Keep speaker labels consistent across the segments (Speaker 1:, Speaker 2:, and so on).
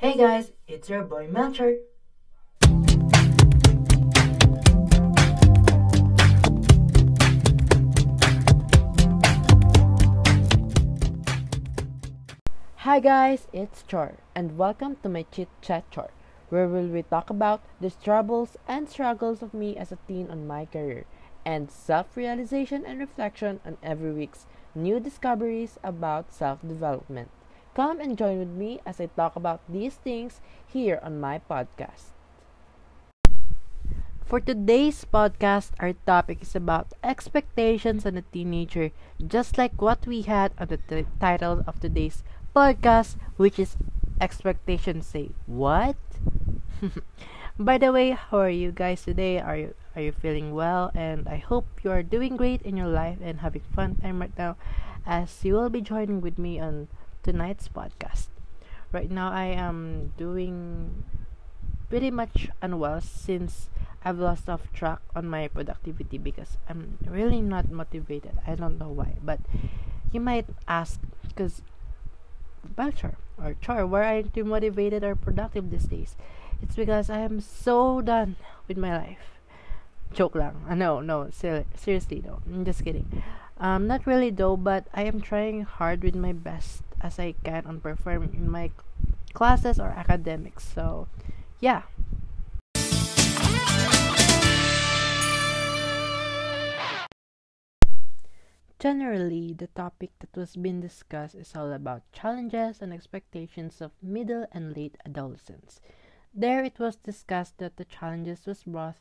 Speaker 1: Hey guys, it's your boy Melchor.
Speaker 2: Hi guys, it's Chor, and welcome to my Chit Chat Chor, where will we talk about the troubles and struggles of me as a teen on my career, and self-realization and reflection on every week's new discoveries about self-development. Come and join with me as I talk about these things here on my podcast. For today's podcast, our topic is about expectations on a teenager, just like what we had on the t- title of today's podcast, which is Expectations Say What? By the way, how are you guys today? Are you are you feeling well? And I hope you are doing great in your life and having fun time right now as you will be joining with me on tonight's podcast. Right now I am doing pretty much unwell since I've lost off track on my productivity because I'm really not motivated. I don't know why, but you might ask because Melchor or Chor, why aren't you motivated or productive these days? It's because I am so done with my life. Joke lang. Uh, no, no, ser- seriously, no. I'm just kidding. Um, not really though, but I am trying hard with my best as I can on performing in my classes or academics. So, yeah. Generally, the topic that was being discussed is all about challenges and expectations of middle and late adolescents. There it was discussed that the challenges was brought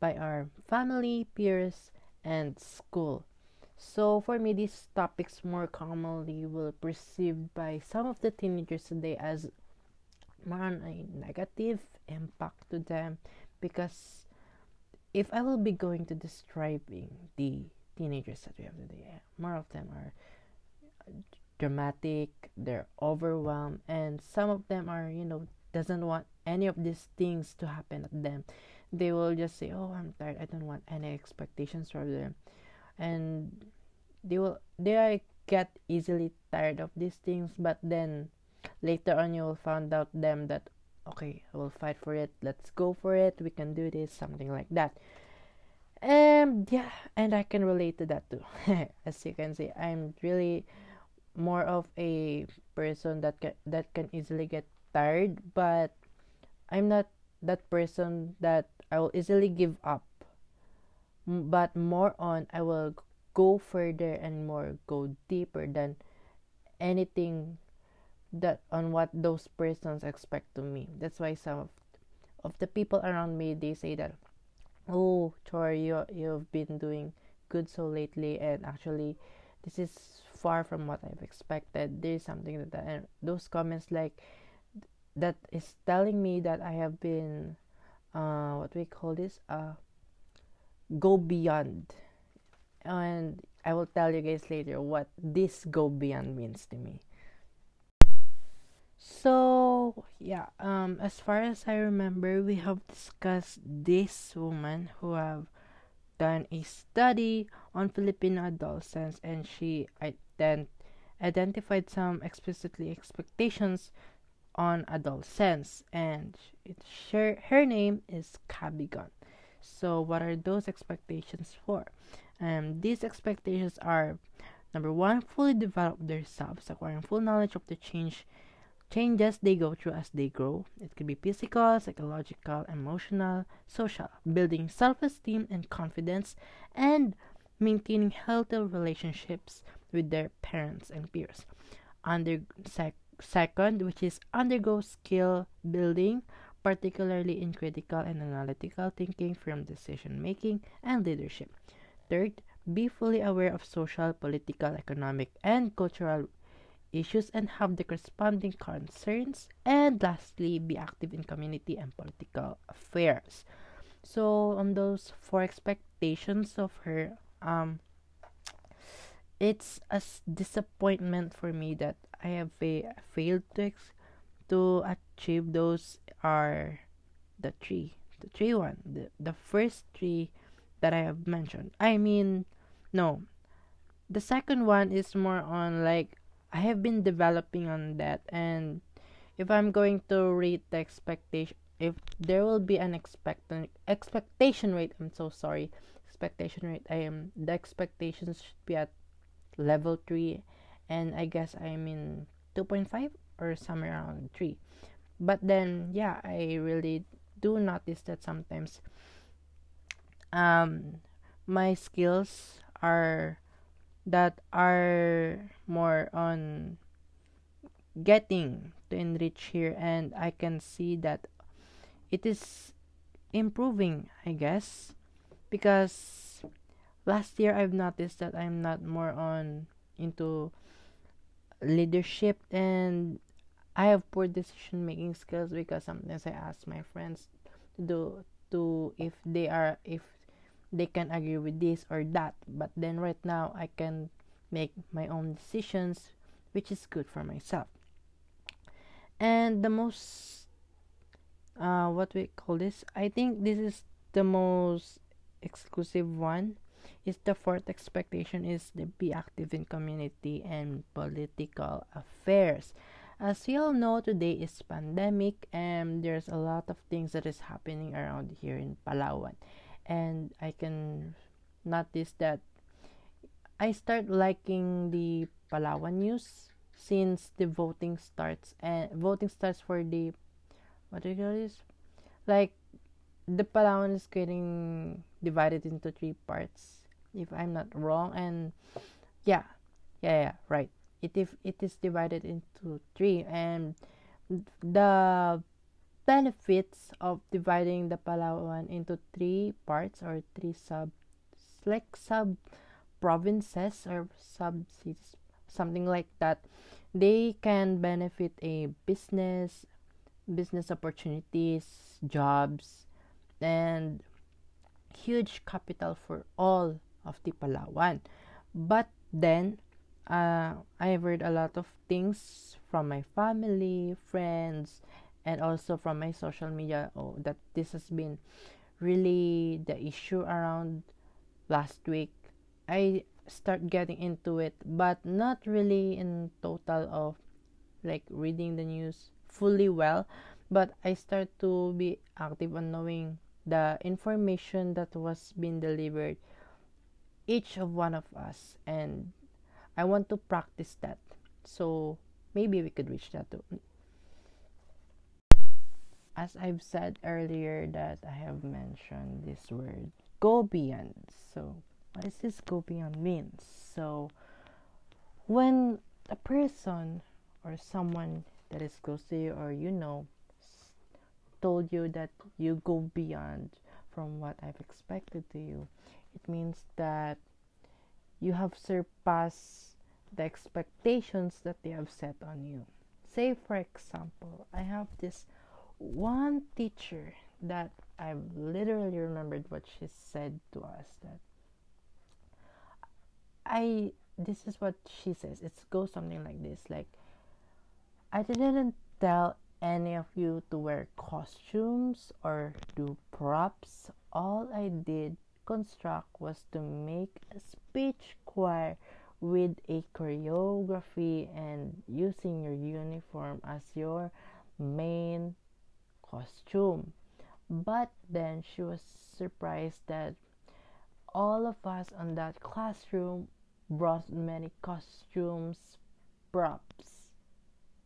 Speaker 2: by our family, peers, and school. So for me these topics more commonly will perceived by some of the teenagers today as more on a negative impact to them because if I will be going to describing the teenagers that we have today. Eh, more of them are dramatic, they're overwhelmed, and some of them are, you know, doesn't want any of these things to happen at them. They will just say, "Oh, I'm tired. I don't want any expectations from them," and they will they get easily tired of these things. But then later on, you will find out them that okay, I will fight for it. Let's go for it. We can do this. Something like that and yeah and i can relate to that too as you can see i'm really more of a person that can that can easily get tired but i'm not that person that i will easily give up but more on i will go further and more go deeper than anything that on what those persons expect to me. That's why some of, of the people around me they say that oh Chor you you've been doing good so lately and actually this is far from what I've expected. There's something that and those comments like that is telling me that I have been uh what we call this? Uh go beyond and I will tell you guys later what this go beyond means to me so yeah, um, as far as I remember, we have discussed this woman who have done a study on Filipino adolescents, and she ident- identified some explicitly expectations on adolescents, and it her her name is Cabigon. So, what are those expectations for? Um, these expectations are number one, fully develop themselves, acquiring full knowledge of the change changes they go through as they grow. It could be physical, psychological, emotional, social, building self esteem and confidence, and maintaining healthy relationships with their parents and peers. Under sec- second, which is undergo skill building, particularly in critical and analytical thinking from decision making and leadership. Third, be fully aware of social, political, economic, and cultural issues and have the corresponding concerns. And lastly, be active in community and political affairs. So on those four expectations of her, um, it's a disappointment for me that I have fa- failed to ex- to achieve those are the three, the three one, the the first three that I have mentioned. I mean, no, the second one is more on like I have been developing on that and if I'm going to rate the expectation, if there will be an expect expectation rate, I'm so sorry, expectation rate. I am the expectations should be at level three, and I guess I'm in two point five or somewhere around three. But then, yeah, I really do notice that sometimes, um, my skills are that are more on getting to enrich here and I can see that it is improving I guess. Because last year I've noticed that I'm not more on into leadership and I have poor decision making skills because sometimes I ask my friends to do to if they are if they can agree with this or that. But then right now I can make my own decisions which is good for myself. And the most uh what we call this? I think this is the most exclusive one. Is the fourth expectation is to be active in community and political affairs. As you all know today is pandemic and there's a lot of things that is happening around here in palawan and i can notice that i start liking the palawan news since the voting starts and voting starts for the what do you call this? Like the Palawan is getting divided into three parts if I'm not wrong and yeah yeah yeah right. It if it is divided into three and the benefits of dividing the Palawan into three parts or three sub like sub provinces or sub cities something like that. They can benefit a business business opportunities jobs and huge capital for all of the Palawan. But then uh, I've heard a lot of things from my family friends and also from my social media oh, that this has been really the issue around last week. I start getting into it but not really in total of like reading the news fully well but i start to be active on knowing the information that was being delivered each of one of us and i want to practice that. So maybe we could reach that too as i've said earlier that i have mentioned this word go beyond so what does this go beyond means? So, when a person or someone that is close to you or you know told you that you go beyond from what I've expected to you, it means that you have surpassed the expectations that they have set on you. Say, for example, I have this one teacher that I've literally remembered what she said to us that I this is what she says. It goes something like this like I didn't tell any of you to wear costumes or do props. All I did construct was to make a speech choir with a choreography and using your uniform as your main costume. But then she was surprised that all of us on that classroom brought many costumes, props.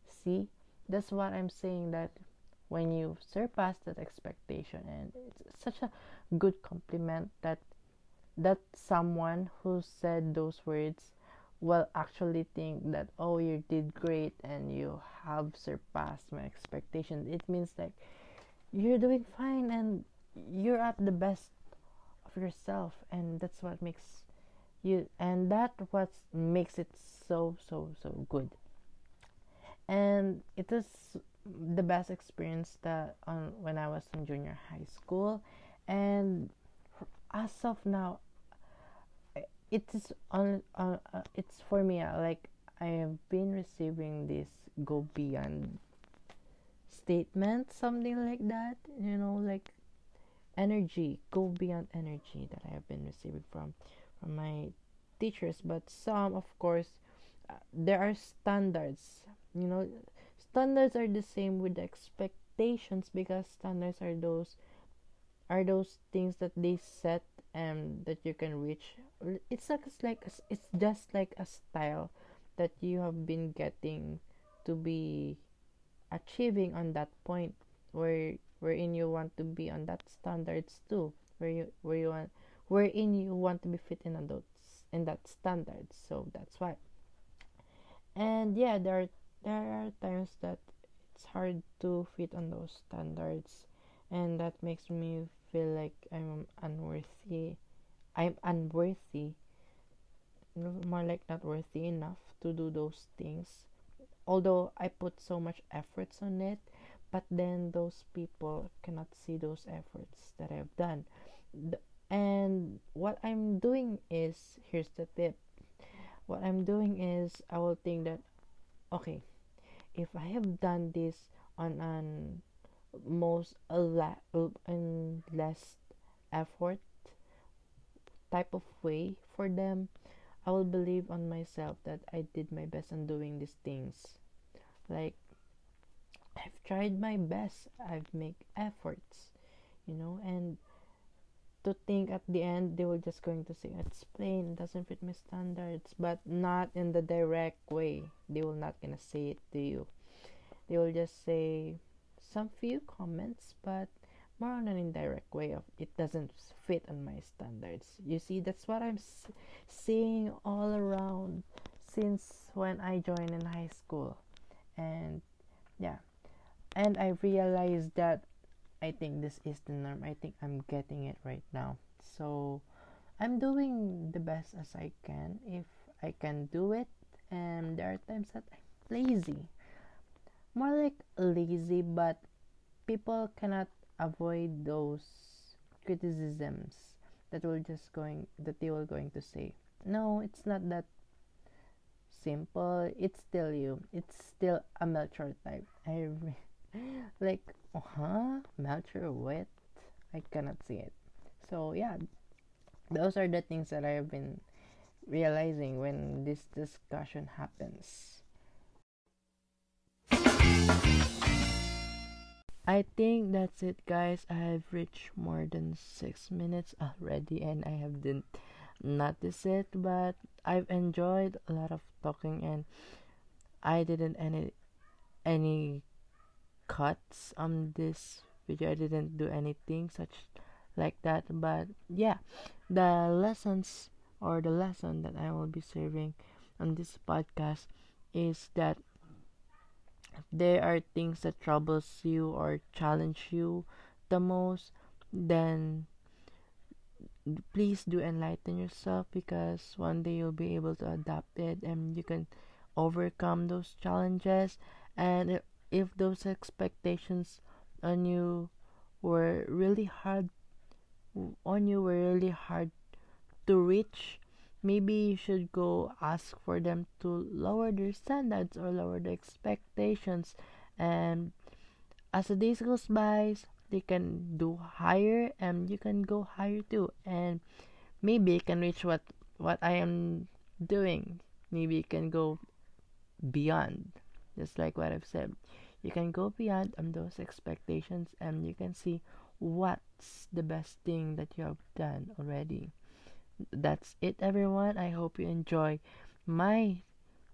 Speaker 2: See, that's what I'm saying that when you surpass that expectation, and it's such a good compliment that that someone who said those words will actually think that oh you did great and you have surpassed my expectations. It means like you're doing fine and you're at the best of yourself and that's what makes you and that what makes it so so so good. And it is the best experience that on when i was in junior high school. And as of now it is on uh, uh, it's for me uh, like i have been receiving this go beyond statement something like that you know like energy go beyond energy that i have been receiving from from my teachers. But some of course uh, there are standards you know standards are the same with expectations because standards are those are those things that they set and that you can reach. It's like it's like it's just like a style that you have been getting to be achieving on that point where wherein you want to be on that standards too where you where you want wherein you want to be fit in those in that standards so that's why. And yeah there are there are times that it's hard to fit on those standards and that makes me feel like i'm unworthy. I'm unworthy. More like not worthy enough to do those things. Although i put so much efforts on it but then those people cannot see those efforts that i've done. And what i'm doing is here's the tip. What i'm doing is i will think that okay if i have done this on an most a and less effort type of way for them i will believe on myself that i did my best on doing these things like I've tried my best. I've made efforts, you know, and to think at the end they were just going to say it's plain, doesn't fit my standards, but not in the direct way. They will not gonna say it to you. They will just say some few comments, but more on an indirect way of it doesn't fit on my standards. You see, that's what I'm seeing all around since when I joined in high school, and yeah and I realized that I think this is the norm. I think I'm getting it right now. So I'm doing the best as I can if I can do it. And there are times that I'm lazy. More like lazy, but people cannot avoid those criticisms that will just going that they were going to say. No, it's not that simple. It's still you. It's still a Melchor type. I like, huh? Melchor what? I cannot see it. So yeah, those are the things that I have been realizing when this discussion happens. I think that's it, guys. I have reached more than six minutes already, and I have didn't notice it, but I've enjoyed a lot of talking, and I didn't any any cuts on this video i didn't do anything such like that but yeah the lessons or the lesson that i will be serving on this podcast is that there are things that troubles you or challenge you the most then please do enlighten yourself because one day you'll be able to adapt it and you can overcome those challenges. And if those expectations on you were really hard on you were really hard to reach maybe you should go ask for them to lower their standards or lower the expectations. And as the days goes by they can do higher and you can go higher too. And maybe you can reach what what i am doing. Maybe you can go beyond just like what i've said. You can go beyond um, those expectations and you can see what's the best thing that you have done already that's it everyone. I hope you enjoy my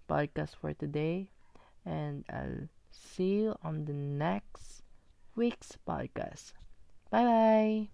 Speaker 2: podcast for today and i'll see you on the next week's podcast. Bye bye